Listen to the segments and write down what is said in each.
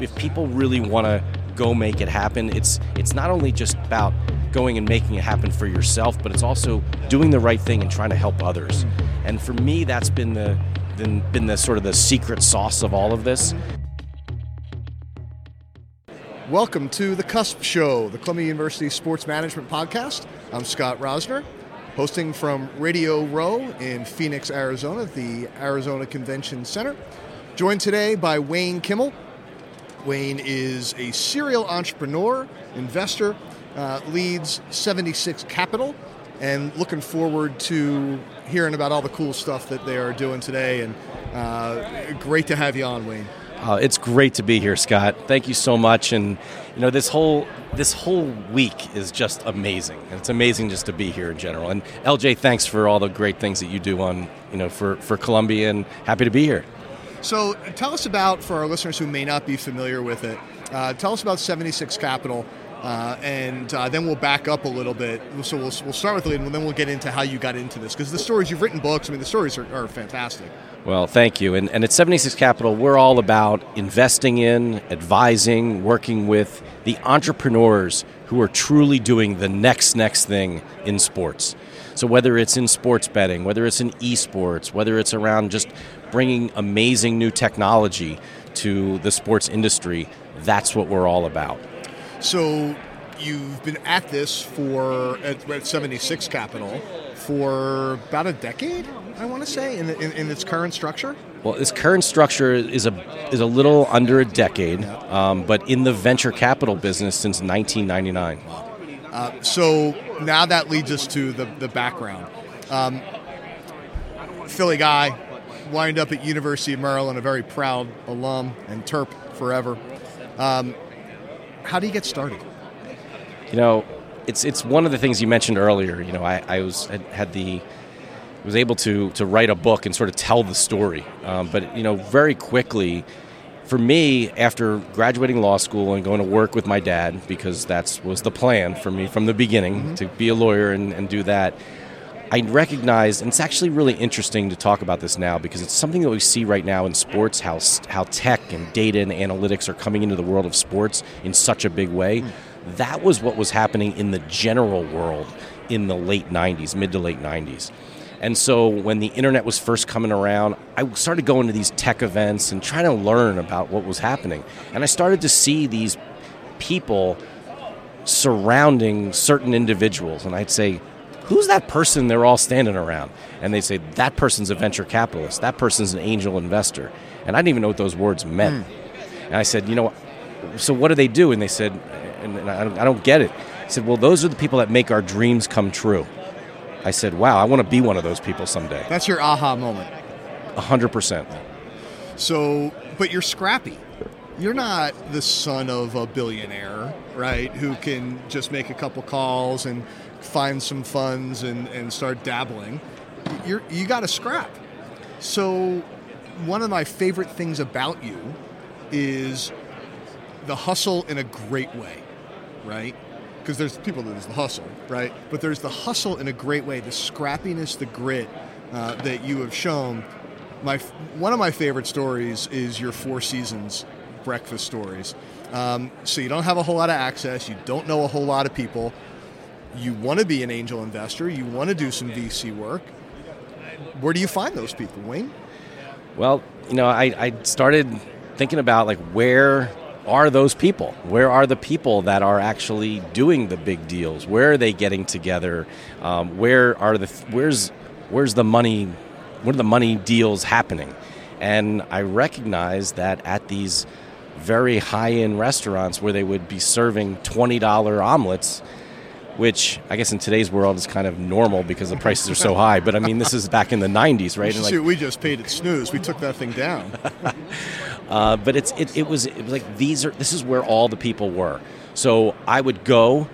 if people really want to go make it happen, it's it's not only just about going and making it happen for yourself, but it's also doing the right thing and trying to help others. Mm-hmm. And for me, that's been the been, been the sort of the secret sauce of all of this. Welcome to the Cusp Show, the Columbia University Sports Management Podcast. I'm Scott Rosner, hosting from Radio Row in Phoenix, Arizona, the Arizona Convention Center. Joined today by Wayne Kimmel. Wayne is a serial entrepreneur, investor, uh, leads 76 Capital, and looking forward to hearing about all the cool stuff that they are doing today. And uh, great to have you on, Wayne. Uh, it's great to be here, Scott. Thank you so much. And you know, this whole this whole week is just amazing. And It's amazing just to be here in general. And LJ, thanks for all the great things that you do on you know for for Columbia, and happy to be here. So, tell us about for our listeners who may not be familiar with it. Uh, tell us about 76 Capital. Uh, and uh, then we'll back up a little bit. So we'll, we'll start with it, and then we'll get into how you got into this. Because the stories you've written books, I mean, the stories are, are fantastic. Well, thank you. And, and at 76 Capital, we're all about investing in, advising, working with the entrepreneurs who are truly doing the next, next thing in sports. So whether it's in sports betting, whether it's in esports, whether it's around just bringing amazing new technology to the sports industry, that's what we're all about. So you've been at this for at, at 76 Capital for about a decade, I want to say, in, in, in, its current structure. Well, its current structure is a is a little under a decade, um, but in the venture capital business since 1999. Uh, so now that leads us to the the background. Um, Philly guy, wind up at University of Maryland, a very proud alum and Terp forever. Um, how do you get started? You know, it's it's one of the things you mentioned earlier. You know, I, I was had, had the was able to to write a book and sort of tell the story. Um, but you know, very quickly, for me, after graduating law school and going to work with my dad, because that was the plan for me from the beginning mm-hmm. to be a lawyer and, and do that. I recognize, and it's actually really interesting to talk about this now because it's something that we see right now in sports how, how tech and data and analytics are coming into the world of sports in such a big way. Mm. That was what was happening in the general world in the late 90s, mid to late 90s. And so when the internet was first coming around, I started going to these tech events and trying to learn about what was happening. And I started to see these people surrounding certain individuals. And I'd say, who's that person they're all standing around? And they'd say, that person's a venture capitalist, that person's an angel investor. And I didn't even know what those words meant. Mm. And I said, you know, so what do they do? And they said, and I don't, I don't get it. I said, well, those are the people that make our dreams come true. I said, wow, I want to be one of those people someday. That's your aha moment. 100%. So, but you're scrappy. You're not the son of a billionaire, right? Who can just make a couple calls and find some funds and, and start dabbling. You're, you got to scrap. So, one of my favorite things about you is the hustle in a great way, right? Because there's people that there's the hustle, right? But there's the hustle in a great way, the scrappiness, the grit uh, that you have shown. My one of my favorite stories is your Four Seasons breakfast stories. Um, so you don't have a whole lot of access, you don't know a whole lot of people, you want to be an angel investor, you want to do some VC work. Where do you find those people, Wayne? Well, you know, I, I started thinking about like where are those people? Where are the people that are actually doing the big deals? Where are they getting together? Um, where are the where's where's the money? Where are the money deals happening? And I recognize that at these very high end restaurants where they would be serving twenty dollar omelets which I guess in today's world is kind of normal because the prices are so high. But I mean, this is back in the '90s, right? Like, we just paid at Snooze. We took that thing down. uh, but it's it, it was it was like these are this is where all the people were. So I would go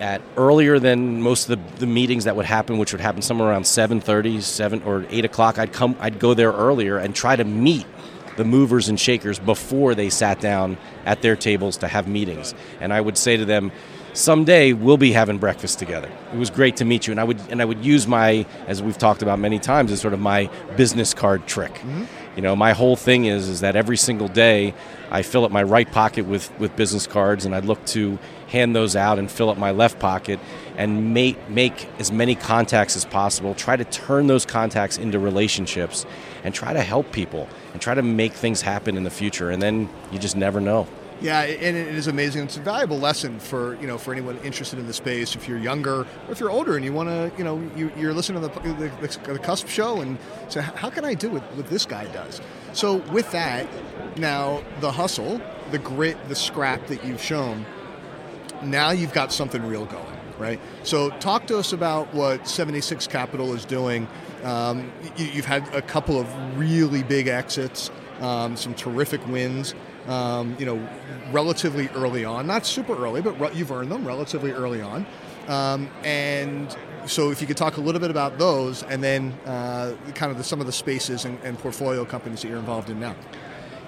at earlier than most of the, the meetings that would happen, which would happen somewhere around 7.30, 7 or 8 o'clock. I'd come, I'd go there earlier and try to meet the movers and shakers before they sat down at their tables to have meetings. And I would say to them, someday we'll be having breakfast together. It was great to meet you, and I would and I would use my, as we've talked about many times, as sort of my business card trick. Mm-hmm. You know, my whole thing is is that every single day I fill up my right pocket with, with business cards and I look to hand those out and fill up my left pocket and make make as many contacts as possible. Try to turn those contacts into relationships and try to help people and try to make things happen in the future and then you just never know. Yeah, and it is amazing. It's a valuable lesson for you know for anyone interested in the space. If you're younger or if you're older and you want to, you know, you, are listening to the, the, the, Cusp show and say, how can I do what, what this guy does? So with that, now the hustle, the grit, the scrap that you've shown, now you've got something real going, right? So talk to us about what 76 Capital is doing. Um, you, have had a couple of really big exits, um, some terrific wins um, you know, relatively early on. Not super early, but re- you've earned them relatively early on. Um, and so, if you could talk a little bit about those, and then uh, kind of the, some of the spaces and, and portfolio companies that you're involved in now.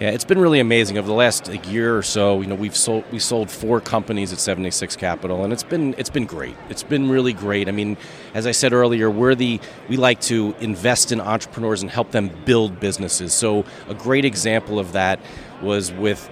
Yeah, it's been really amazing over the last year or so. You know, we've sold we sold four companies at 76 Capital, and it's been it's been great. It's been really great. I mean, as I said earlier, we're the we like to invest in entrepreneurs and help them build businesses. So a great example of that was with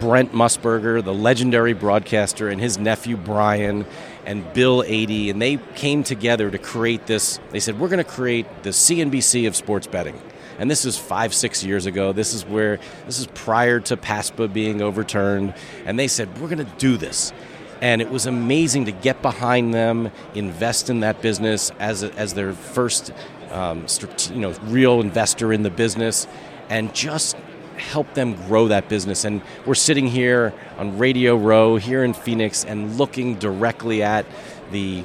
Brent Musburger, the legendary broadcaster, and his nephew Brian and Bill Adee, and they came together to create this. They said, We're going to create the CNBC of sports betting and this is five, six years ago. This is where this is prior to PASPA being overturned, and they said we're going to do this. And it was amazing to get behind them, invest in that business as, as their first, um, you know, real investor in the business, and just help them grow that business. And we're sitting here on Radio Row here in Phoenix and looking directly at the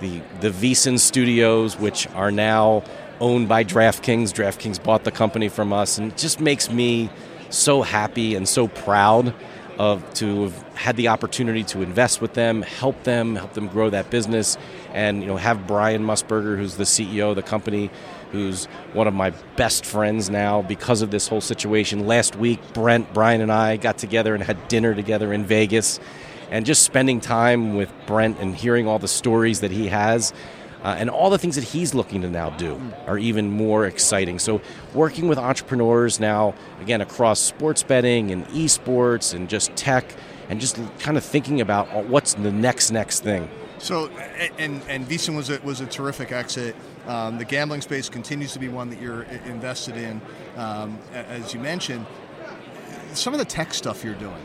the the VSiN studios, which are now owned by DraftKings. DraftKings bought the company from us, and it just makes me so happy and so proud of to have had the opportunity to invest with them, help them, help them grow that business, and you know have Brian Musburger, who's the CEO of the company, who's one of my best friends now because of this whole situation. Last week, Brent, Brian, and I got together and had dinner together in Vegas, and just spending time with Brent and hearing all the stories that he has uh, and all the things that he's looking to now do are even more exciting. So, working with entrepreneurs now, again, across sports betting and esports and just tech, and just kind of thinking about what's the next next thing. So, and and VSiN was a, was a terrific exit. Um, the gambling space continues to be one that you're invested in, um, as you mentioned. Some of the tech stuff you're doing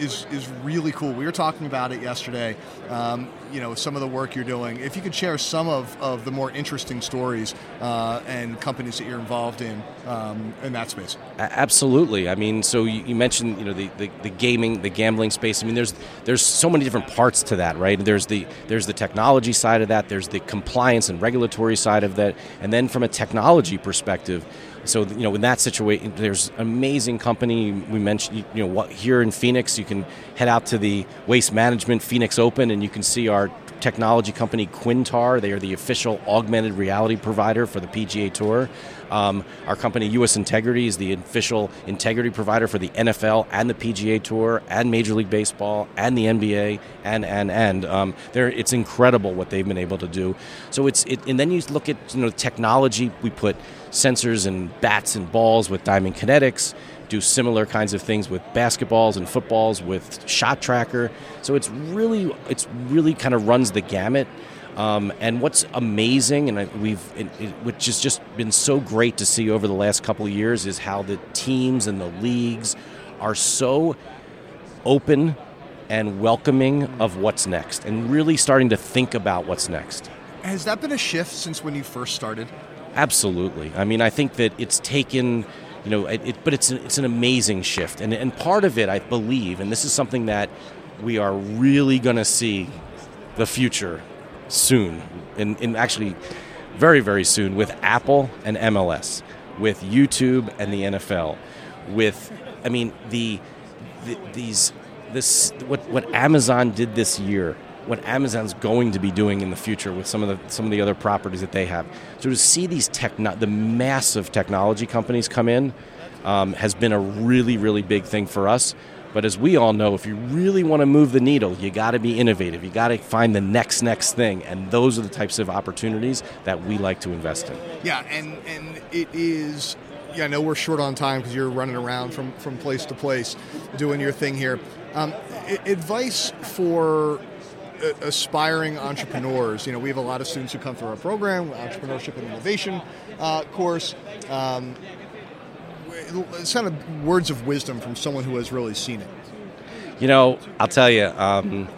is is really cool. We were talking about it yesterday. Um, you know, some of the work you're doing. If you could share some of, of the more interesting stories uh, and companies that you're involved in um, in that space. Absolutely. I mean, so you, you mentioned you know the, the, the, gaming, the gambling space. I mean, there's there's so many different parts to that, right? There's the there's the technology side of that. There's the compliance and regulatory side of that, and then from a technology perspective so you know in that situation there's amazing company we mentioned you know here in phoenix you can head out to the waste management phoenix open and you can see our technology company Quintar. They are the official augmented reality provider for the PGA Tour. Um, our company US Integrity is the official integrity provider for the NFL and the PGA Tour and Major League Baseball and the NBA and and and um, it's incredible what they've been able to do. So it's it, and then you look at you know technology. We put sensors and bats and balls with Diamond Kinetics do similar kinds of things with basketballs and footballs with Shot Tracker. So it's really it's really kind of runs the gamut. Um, and what's amazing, and I, we've, it, it, which has just been so great to see over the last couple of years, is how the teams and the leagues are so open and welcoming of what's next, and really starting to think about what's next. Has that been a shift since when you first started? Absolutely. I mean, I think that it's taken you know, it, it, but it's it's an amazing shift, and and part of it, I believe, and this is something that we are really going to see the future soon, and, and actually very very soon with Apple and MLS, with YouTube and the NFL, with I mean the, the these this what what Amazon did this year what Amazon's going to be doing in the future with some of the some of the other properties that they have. So to see these techno- the massive technology companies come in um, has been a really really big thing for us. But as we all know, if you really want to move the needle, you got to be innovative. You got to find the next next thing, and those are the types of opportunities that we like to invest in. Yeah, and and it is yeah, I know we're short on time because you're running around from, from place to place doing your thing here. Um, advice for aspiring entrepreneurs. You know, we have a lot of students who come through our program, entrepreneurship and innovation uh, course. Um, it's kind of words of wisdom from someone who has really seen it. You know, I'll tell you. Um,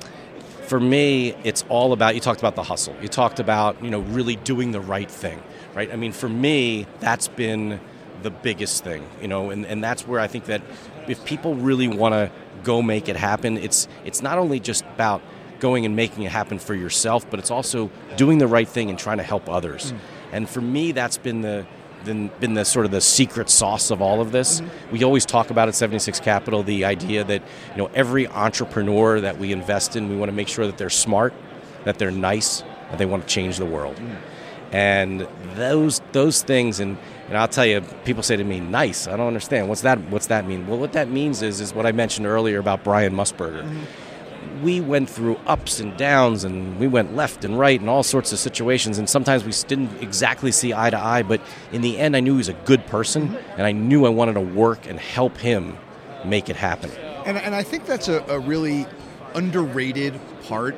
for me, it's all about. You talked about the hustle. You talked about you know really doing the right thing, right? I mean, for me, that's been the biggest thing. You know, and, and that's where I think that if people really want to go make it happen, it's it's not only just about going and making it happen for yourself, but it's also doing the right thing and trying to help others. Mm. And for me, that's been the been, been the sort of the secret sauce of all of this. Mm-hmm. We always talk about at 76 Capital the idea that you know every entrepreneur that we invest in, we want to make sure that they're smart, that they're nice, that they want to change the world. Mm. And those those things, and, and I'll tell you, people say to me, "Nice." I don't understand. What's that? What's that mean? Well, what that means is is what I mentioned earlier about Brian Musburger mm-hmm. We went through ups and downs and we went left and right and all sorts of situations and sometimes we didn't exactly see eye to eye but in the end i knew he was a good person and i knew i wanted to work and help him make it happen. And, and I think that's a, a really underrated part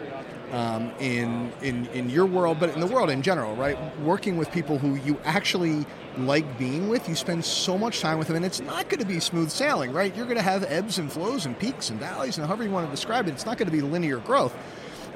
um, in, in in your world, but in the world in general, right? Working with people who you actually like being with, you spend so much time with them, and it's not going to be smooth sailing, right? You're going to have ebbs and flows and peaks and valleys, and however you want to describe it, it's not going to be linear growth.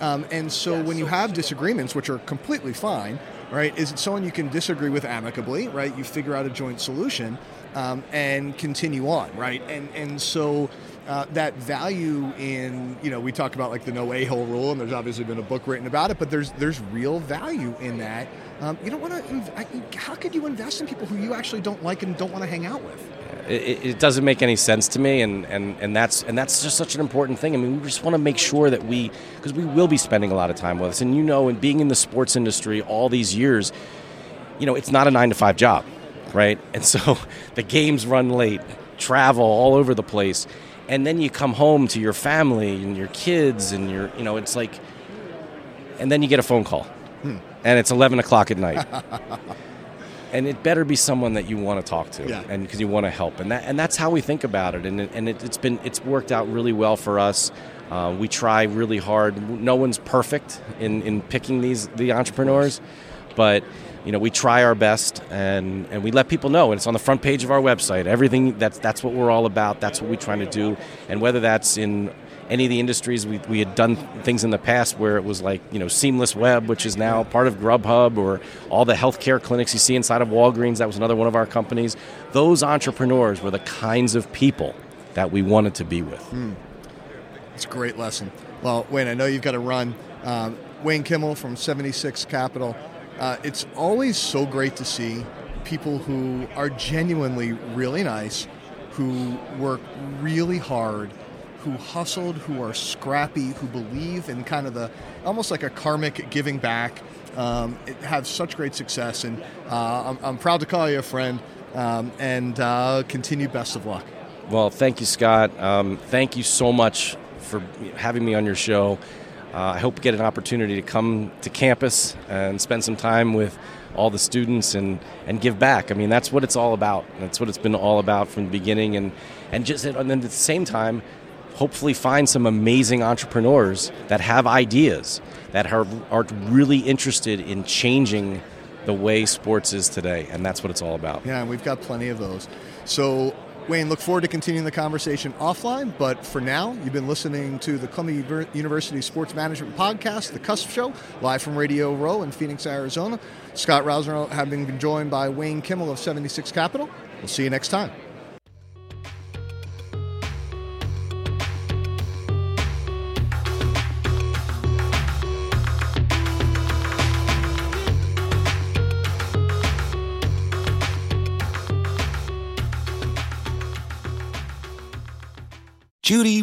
Um, and so when you have disagreements, which are completely fine, right, is it someone you can disagree with amicably, right? You figure out a joint solution um, and continue on, right? And and so uh, that value in you know we talk about like the no a hole rule, and there's obviously been a book written about it, but there's there's real value in that. Um, you don't want to. How could you invest in people who you actually don't like and don't want to hang out with? It, it doesn't make any sense to me and, and, and that's and that's just such an important thing. I mean we just want to make sure that we because we will be spending a lot of time with us. And you know and being in the sports industry all these years you know it's not a nine to five job right? And so the games run late travel all over the place and then you come home to your family and your kids and your you know it's like and then you get a phone call. Hmm. And it's 11 o'clock at night and it better be someone that you want to talk to Yeah. and because you want to help and that and that's how we think about it and, it, and it, it's been it's worked out really well for us. Uh, we try really hard. No one's perfect in, in picking these the entrepreneurs but you know we try our best and, and we let people know and it's on the front page of our website. Everything that's that's what we're all about. That's what we're trying to do and whether that's in any of the industries we, we had done things in the past where it was like you know seamless web which is now part of grubhub or all the healthcare clinics you see inside of walgreens that was another one of our companies those entrepreneurs were the kinds of people that we wanted to be with It's a great lesson. Well, Wayne, I know you've got to run. Um, Wayne Kimmel from 76 Capital. Uh, it's always so great to see people who are genuinely really nice, who work really hard, who hustled, who are scrappy, who believe in kind of the almost like a karmic giving back, um, have such great success. And uh, I'm, I'm proud to call you a friend um, and uh, continue best of luck. Well, thank you, Scott. Um, thank you so much for having me on your show. Uh, I hope you get an opportunity to come to campus and spend some time with all the students and, and give back. I mean, that's what it's all about. That's what it's been all about from the beginning. And, and just and then at the same time, hopefully find some amazing entrepreneurs that have ideas that are, are really interested in changing the way sports is today. And that's what it's all about. Yeah, and we've got plenty of those. So, Wayne, look forward to continuing the conversation offline. But for now, you've been listening to the Columbia University Sports Management Podcast, The Cusp Show, live from Radio Row in Phoenix, Arizona. Scott Rosner having been joined by Wayne Kimmel of 76 Capital. We'll see you next time.